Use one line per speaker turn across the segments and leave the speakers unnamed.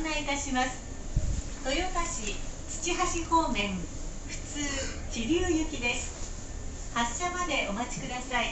案内いたします豊田市土橋方面普通知立行きです発車までお待ちください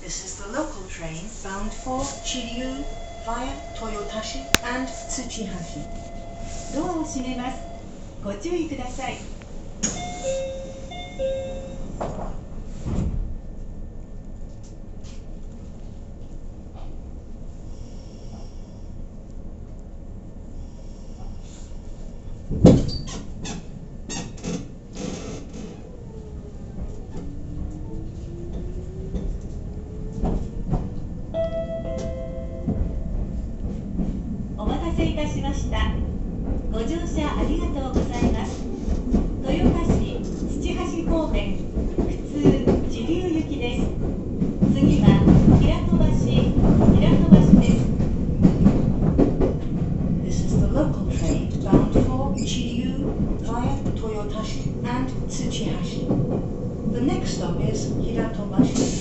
This is the local train bound for Chiryu via Toyotashi and Tsuchihashi.
ドアを閉めますご注意くださいご乗車ありがとうございます。豊橋市土橋公園、普通、自流行きです。次は平戸橋、平戸橋です。
The next stop is
平戸橋。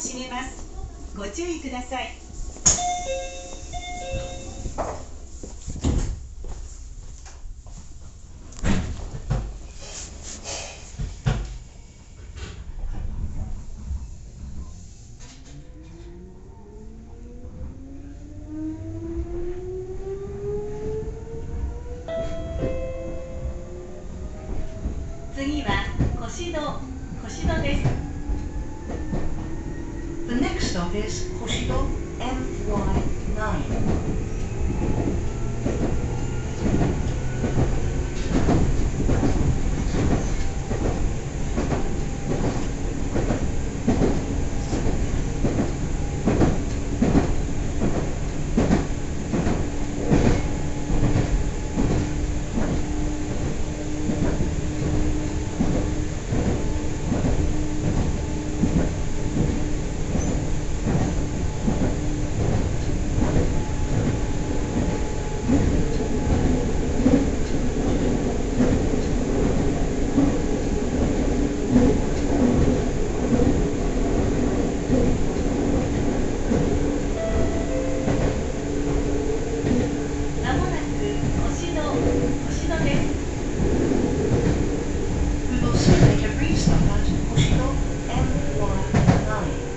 閉めます。ご注意ください次は腰戸腰戸です
The next stop is Hoshido MY9.
まもなく腰戸腰戸です
We will soon make a brief stop at Hoshido MY9.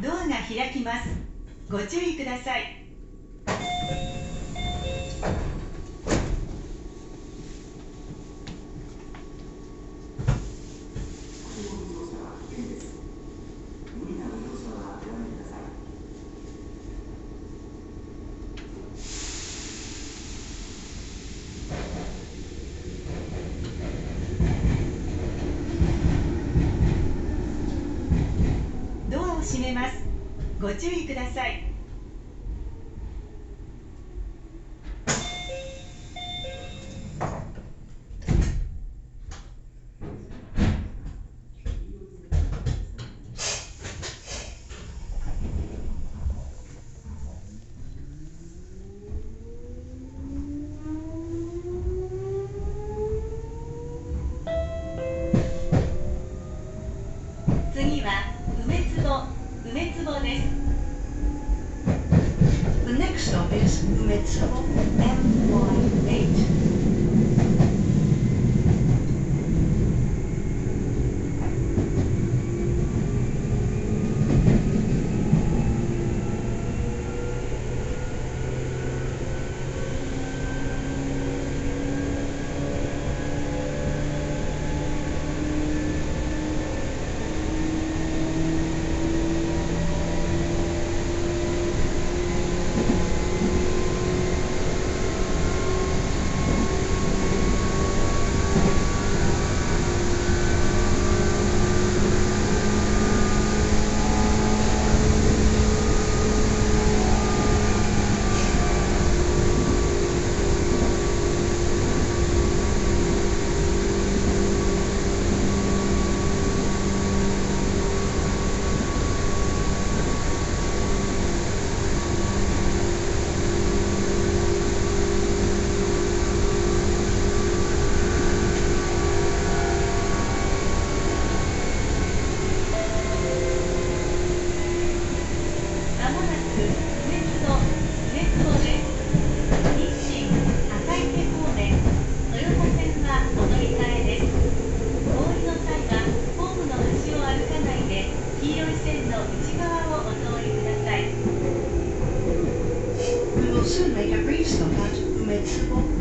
ドアが開きますご注意ください。
没吃过。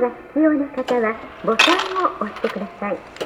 が必要な方はボタンを押してください。